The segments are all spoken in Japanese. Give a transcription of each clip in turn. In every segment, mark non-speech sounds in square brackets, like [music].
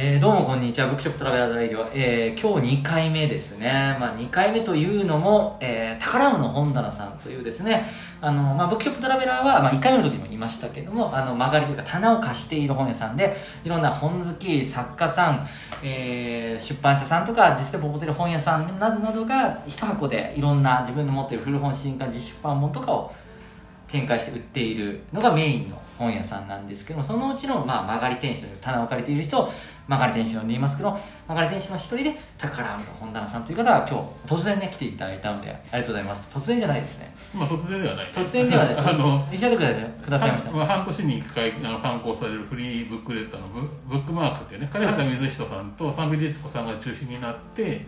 えーどうもこんにちは。ブックショップトラベラーズラジオ、えー今日2回目ですね、まあ、2回目というのも、えー、宝物本棚さんというですね。あの、まあ、ブックショップトラベラーは、まあ、1回目の時にも言いましたけどもあの曲がりというか棚を貸している本屋さんでいろんな本好き作家さん、えー出版社さんとか実際ボコてる本屋さんなどなどが一箱でいろんな自分の持っている古本新刊実出版本とかを展開して売っているのがメインの本屋さんなんですけどもそのうちの、まあ、曲がり店主という棚を借りている人曲がり店主と言いますけど曲がり店主の一人で宝物本棚さんという方が今日突然ね来ていただいたのでありがとうございます。突然じゃないですね。まあ突然ではない突然ではです。ね [laughs] あの一緒でください。くださいました。まあ、半年に1回あの刊行されるフリーブックレットのブブックマークっていうね金畑水人さんと三尾律子さんが中心になって、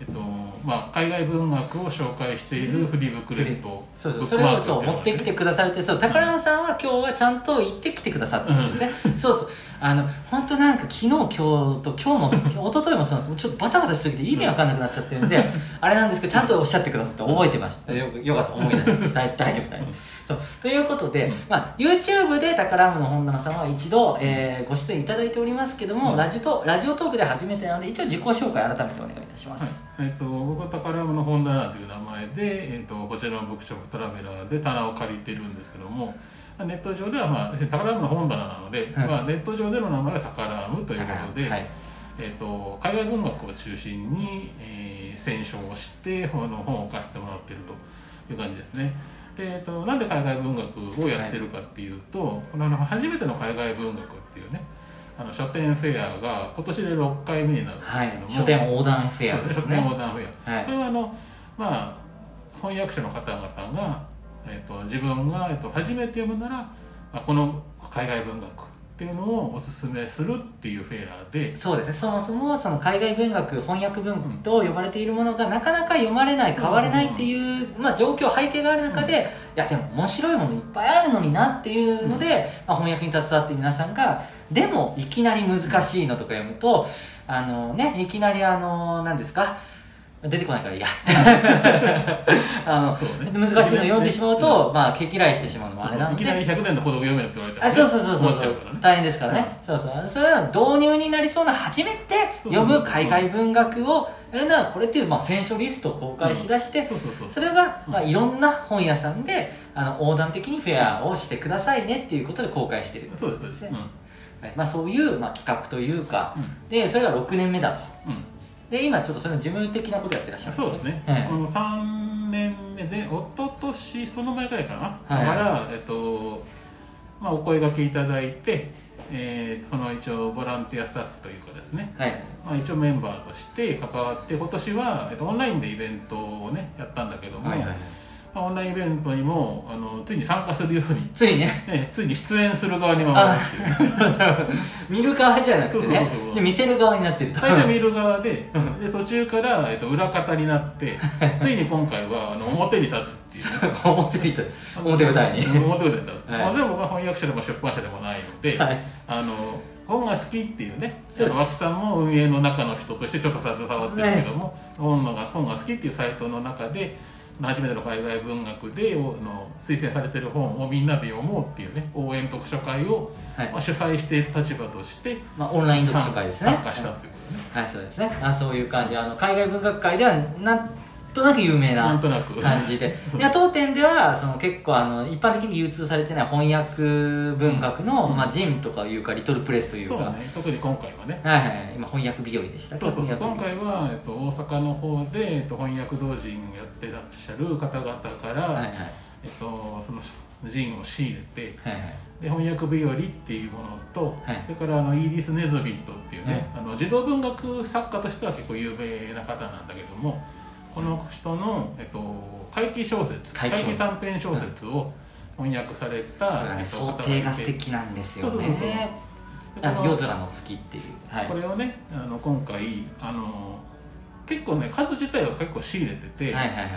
えっとまあ、海外文学を紹介しているフリーブックレットそうそう。それをそう持ってきてくださるってそう宝山さんは今日はちゃんと行ってきてくださったんですね、そうそうあの本当なんか昨日今日と今日も [laughs] 一昨日もそうなんです。ちょっとバタバタしすぎて意味わかんなくなっちゃってるんで、[laughs] あれなんですけどちゃんとおっしゃってくださって覚えてました。よよかった。思い出して大 [laughs] 大丈夫大丈夫。そう。ということで、まあ、YouTube で宝物本棚さんは一度、えーご出演いただいておりますけども、うん。ラジオラジオトークで初めてなので一応自己紹介改めてお願いいたします、はい。えっと僕は宝物本棚という名前で、えっとこちらのブックショップトラベラーで棚を借りてるんですけどもネット上では、まあ、宝物本棚なので、はい。まあ、ネット上での名前は宝ムということで、はい。えー、と海外文学を中心に、えー選書をして本の本を貸してもらっているという感じですね。でえー、となんで海外文学をやってるかっていうと、このあの初めての海外文学っていうねあの書店フェアが今年で6回目になるんですはいけども、書店横断フェアですそう書店ね横断フェア、はい。これはあのまあ翻訳者の方々が、えー、と自分が、えー、と初めて読むならあこの海外文学っていうのをおすすめするっていうフェアで。そうですね。そもそもその海外文学翻訳文と呼ばれているものがなかなか読まれない買われないっていう、まあ、状況背景がある中で、いやでも面白いものいっぱいあるのになっていうので、まあ、翻訳に携わって皆さんがでもいきなり難しいのとか読むとあのねいきなりあの何ですか出てこないからいいや。[laughs] あの、ね。難しいの読んでしまうと、まあ毛嫌いしてしまうのもあれなんで。いきなり100年の孤独読めって言われたら、あそうそうそうそう。ね。大変ですからね、そうそう。それは導入になりそうな初めて読む海外文学をやるならこれっていう、まあ、選書リストを公開しだして、そうそうそうそれが、まあ、うんいろんな本屋さんであの横断的にフェアをしてくださいねっていうことで公開してる。そうですそうです、うんはい。まあ、そういう、まあ、企画というか、うん。でそれが6年目だと。うんで今ちょっとそれの事務的なことやってらっしゃるんそうですね、はいこの3年目前一昨年その前ぐらいかな、はい。から、えっとまあ、お声がけいただいて、えーその一応ボランティアスタッフというかですね、はい。まあ、一応メンバーとして関わって今年は、えっと、オンラインでイベントをねやったんだけども、はいはいはいまあ、オンラインイベントにもあのついに参加するように、ついねね、ついに出演する側に回るっていう [laughs] 見る側じゃなくてね。そうそうそうそう。で見せる側になってると。最初は見る側で [laughs] で途中から、えっと、裏方になって [laughs] ついに今回はあの表に立つっていう。ね表に表舞台に。表舞台に立つ、はい。もちろん僕は翻訳者でも出版社でもないので、はい。あの本が好きっていうね脇さんも運営の中の人としてちょっと携わってるけども、本のが本が好きっていうサイトの中で初めての海外文学でおの推薦されてる本をみんなで読もうっていうね応援読書会を、はい。まあ、主催している立場としてまあ、オンライン読書会ですね。参加したっていうことね、はい。そうですね。あそういう感じ。あの海外文学会ではなんとなく有名な感じで。[laughs] いや当店ではその結構あの一般的に流通されてない翻訳文学の、うん。まあ、ジンとかいうかリトルプレスというか。そうね。特に今回はね。はいはい。今翻訳日和でしたそうそう今回は、えっと、大阪の方で、えっと、翻訳同人やってらっしゃる方々から、和はいはい。えっと、そのジンを仕入れてはいはい。で翻訳日和っていうものと、はい。それからあのイーディス・ネズビットっていうね、あの児童文学作家としては結構有名な方なんだけどもこの人の、えっと、怪奇小説怪奇短編小説を翻訳された、そうだね。えっと想定が素敵なんですよね。そうそうそうあの夜空の月っていう。はい。これをねあの今回あの結構ね数自体は結構仕入れてて、はいはいはい。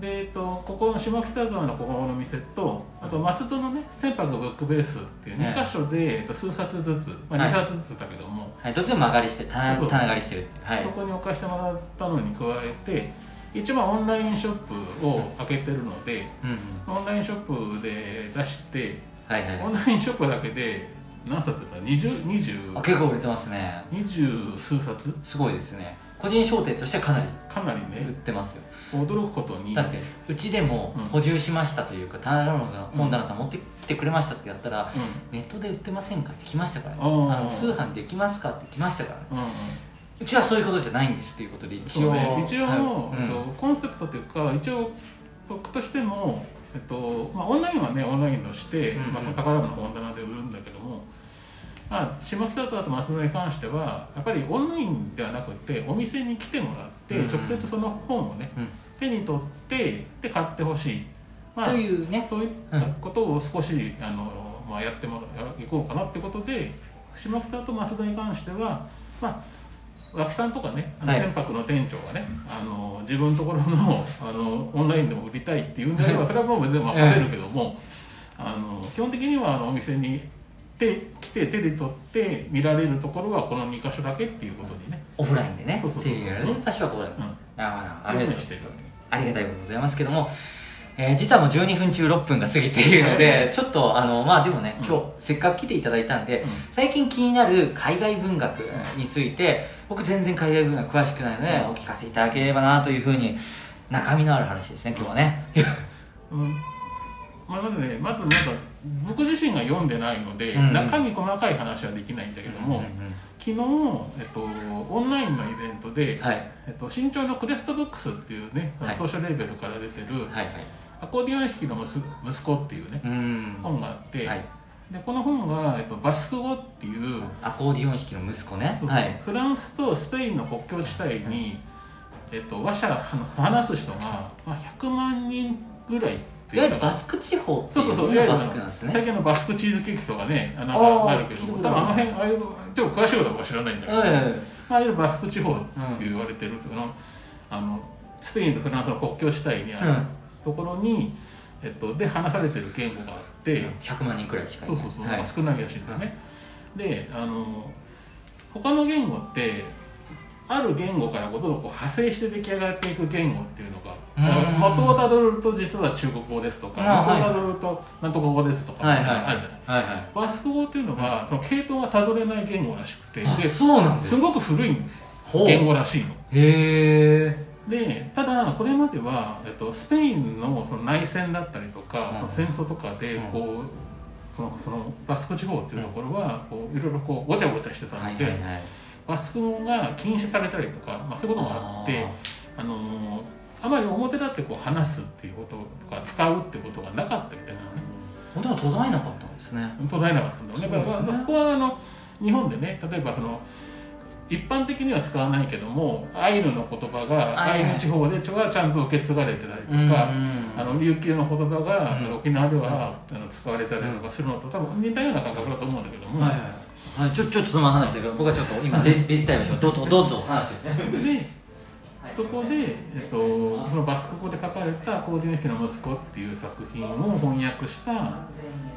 で、えっと、ここの下北沢のここの店とあと松戸のね船舶ブックベースっていうはい。2箇所で、えっと、数冊ずつ、まあ、はい。2冊ずつだけども、はい、どっちでも曲がりして棚そうそう。棚狩りしてるってはい。そこに置かしてもらったのに加えて一番オンラインショップを開けてるのでうんうん。オンラインショップで出してはいはい。オンラインショップだけで何冊だった？二十二十？あ結構売れてますね。二十数冊？すごいですね。個人商店としてはかなりかなり売っねてますよ。驚くことに。だってうちでもうん。補充しましたというか棚田の本棚さん持ってきてくれましたってやったら、うネットで売ってませんかって来ましたからね。あの通販できますかって来ましたからね。んうんうんうちはそういうことじゃないんですっていうことで一応、ね、一応、はい。えっとコンセプトというか一応僕としても、えっとまあ、オンラインはねオンラインとして、うんうん。まあ、宝物の本棚で売るんだけども、まあ、下北沢と松戸に関してはやっぱりオンラインではなくてお店に来てもらって、うんうん。直接その本をねうん。手に取ってで買ってほしい、まあというね。そういったことを少し、あのまあ、やってもらいこうかなってことで下北と松戸に関してはまあ脇さんとかねあのはい。船舶の店長がね、あの自分のところのあのオンラインでも売りたいっていうんであればそれはもう全然任せるけども、あの基本的にはあのお店に手来て手で取って見られるところはこの2箇所だけっていうことにね、オフラインでね。そうそうそうそう。っていね場所はこれ、うん、ああありがとうございますけども、えー実はもう12分中6分が過ぎているので、はいちょっとあのまあでもねうん。今日せっかく来ていただいたんで、うん。最近気になる海外文学について僕全然海外文学詳しくないので、うん。お聞かせいただければなというふうに中身のある話ですね今日はね、[laughs] うん。まあ、まずねまずなんか僕自身が読んでないので、中身細かい話はできないんだけども、昨日、えっと、オンラインのイベントで、はい。えっと、新潮のクレストブックスっていうね、はい。ソーシャルレーベルから出てるはいはい「アコーディオン弾きの息息子」っていうね、うん。本があって、はい、でこの本が、えっと、バスク語っていうアコーディオン弾きの息子ね。そうそうはい。フランスとスペインの国境地帯に、えっと、話者話す人が、まあ、100万人ぐらいっていわゆるバスク地方ってそうそうそういわゆるバスクなんですね。最近のバスクチーズケーキとかねあかあるけど多分あの辺ああいうちょっと詳しいことは知らないんだけど、はいはいはいまあ、いわゆるバスク地方って言われてるそのあのスペインとフランスの国境地帯にあるうんところに、えっと、で話されてる言語があって、100万人くらいしかそうそうそう、はい。少ないらしいんだよね、であの他の言語ってある言語からこうどんどんこう派生して出来上がっていく言語っていうのがうん。元をたどると実は中国語ですとかあ元をたどるとなんとか語ですとかあるじゃない。はいはい。バスク語っていうのはその系統がたどれない言語らしくてであそうなんです。すごく古い言語らしいの。へえでただこれまでは、えっと、スペインのその内戦だったりとか、うん。その戦争とかでうん。こう、そのそのバスク地方っていうところはこういろいろこうごちゃごちゃしてたので、バスク語が禁止されたりとか、まあ、そういうこともあってあのーあまり表立ってこう話すっていうこととか使うってことがなかったみたいなのね本当に途絶えなかったんですね。途絶えなかったんだよね。ね。だからそこはあの日本でね例えばその一般的には使わないけどもアイヌの言葉がアイヌ地方ではちゃんと受け継がれてたりとうんか、あの琉球の言葉が、うん。沖縄では、あの使われたりとかするのと多分似たような感覚だと思うんだけども、はいはいはい。ちょちょっとその話ださい僕はちょっと今レジレジ対応しよう。どうぞどうぞ話して。で [laughs] そこで、えっと、そのバスク語で書かれた「コーディネーキの息子」っていう作品を翻訳した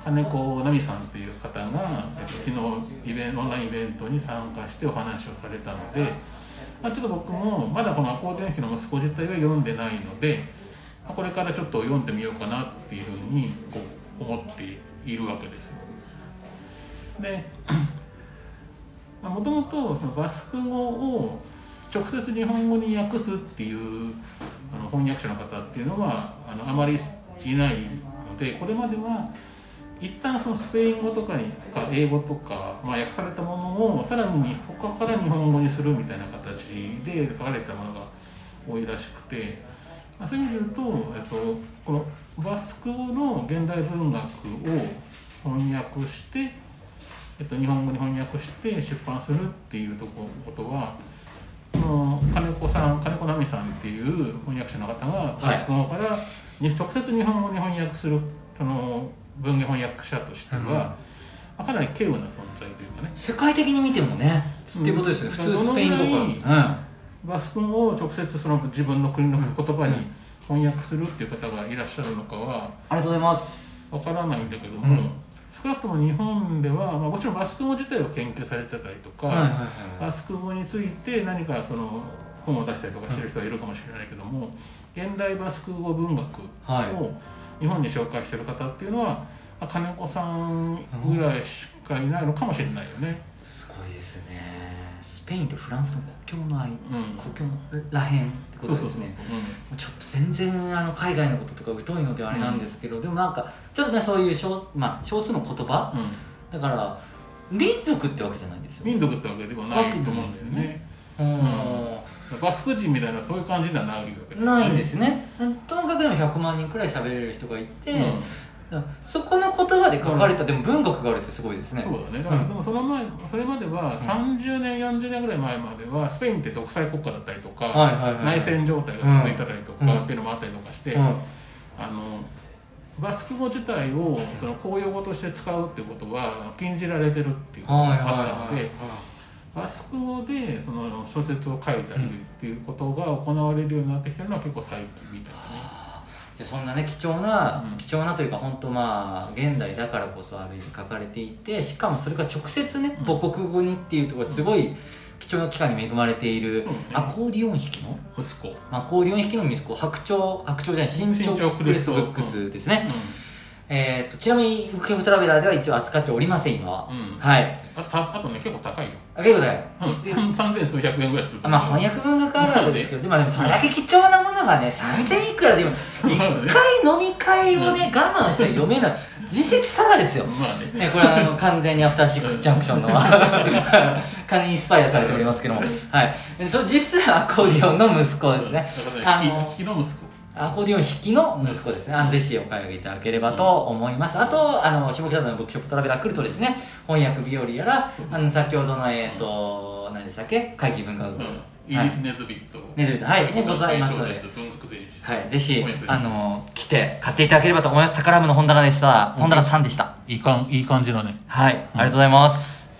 金子奈美さんっていう方が、えっと、昨日イベンオンラインイベントに参加してお話をされたので、まあ、ちょっと僕もまだこの「アコーディネーキの息子」自体は読んでないので、これからちょっと読んでみようかなっていうふうにこう思っているわけですよ。でもともとそのバスク語を直接日本語に訳すっていうあの翻訳者の方っていうのはあのあまりいないのでこれまでは一旦そのスペイン語とかにか英語とか、まあ、訳されたものをさらに他から日本語にするみたいな形で書かれたものが多いらしくて、まあ、そういう意味で言うと、えっと、このバスク語の現代文学を翻訳してえっと、日本語に翻訳して出版するっていうとこことは金子さん金子奈美さんっていう翻訳者の方がい。バスク語からに直接日本語に翻訳するその文芸翻訳者としては、まあかなり稀有な存在というかね。世界的に見てもねっていうことですよね。普通スペイン語どのぐかバスク語を直接その自分の国の言葉に翻訳するっていう方がいらっしゃるのかはありがとうございます。わからないんだけども、うん少なくとも日本では、まあ、もちろんバスク語自体を研究されてたりとか、バスク語について何かその本を出したりとかしてる人はいるかもしれないけども、現代バスク語文学はい。を日本に紹介してる方っていうのは、まあ金子さんぐらいしがいないのかもしれないよねすごいですね。スペインとフランスの国境の間、うん。国境のらへんってことですね。ちょっと全然あの海外のこととか疎いのであれなんですけど、でもなんかちょっとねそういう少,、まあ、少数の言葉、うん。うんだから民族ってわけじゃないんですよ民族ってわけではないと思うんだよね。うんバスク人みたいなそういう感じではないわけだねないん。ですねともかくでも100万人くらい喋れる人がいて、そこの言葉で書かれた、でも文学があるってすごいですね。そうだね。だから、うんでもその前それまでは30年40年ぐらい前まではスペインって独裁国家だったりとか、内戦状態が続いたりとか、うん。っていうのもあったりとかして、うん。あのバスク語自体をその公用語として使うってことは禁じられてるっていうことはいがはいあったので、バスク語でその小説を書いたりっていうことが行われるようになってきてるのは結構最近みたいなね。じゃあそんなね貴重な、うん。貴重なというか本当まあ現代だからこそある意味書かれていてしかもそれが直接ねうん。母国語にっていうところがすごい貴重な機会に恵まれている、アコーディオン弾きの？息子、まあ、アコーディオン弾きの息子白鳥白鳥じゃない新新潮潮クリストブックスですね、えー、とちなみにブットラベラーでは一応扱っておりません今は、うん。はい。あたあとね結構高いよ、あ結構だよ、うん、三千数百円ぐらいするまあ翻訳文学あるわけですけど、でもでもそれだけ貴重なものがね、3000いくらでも、[laughs] 一回飲み会をね、我慢して読めない、実質差がですよ。まあね。ね、これはあの完全にアフターシックスジャンクションの [laughs] [laughs] 完全にインスパイアされておりますけども、はい。でそれ実際はアコーディオンの息子ですね。ああのの日の息子アコーディオン弾きの息子ですね。あのぜひお買い上げいただければと思います。あと、あの、下北沢のブックショップトラベラー来るとですね、翻訳日和やら、あの、先ほどの、えっ、と、何でしたっけ？会議文化部。うん。イギリスネズビット、ネズビット。はいねございます。のではい、ぜひあの、来て買っていただければと思います。宝ラムの本棚でした。本棚さんでした。いいかんいい感じだね。はい、ありがとうございます。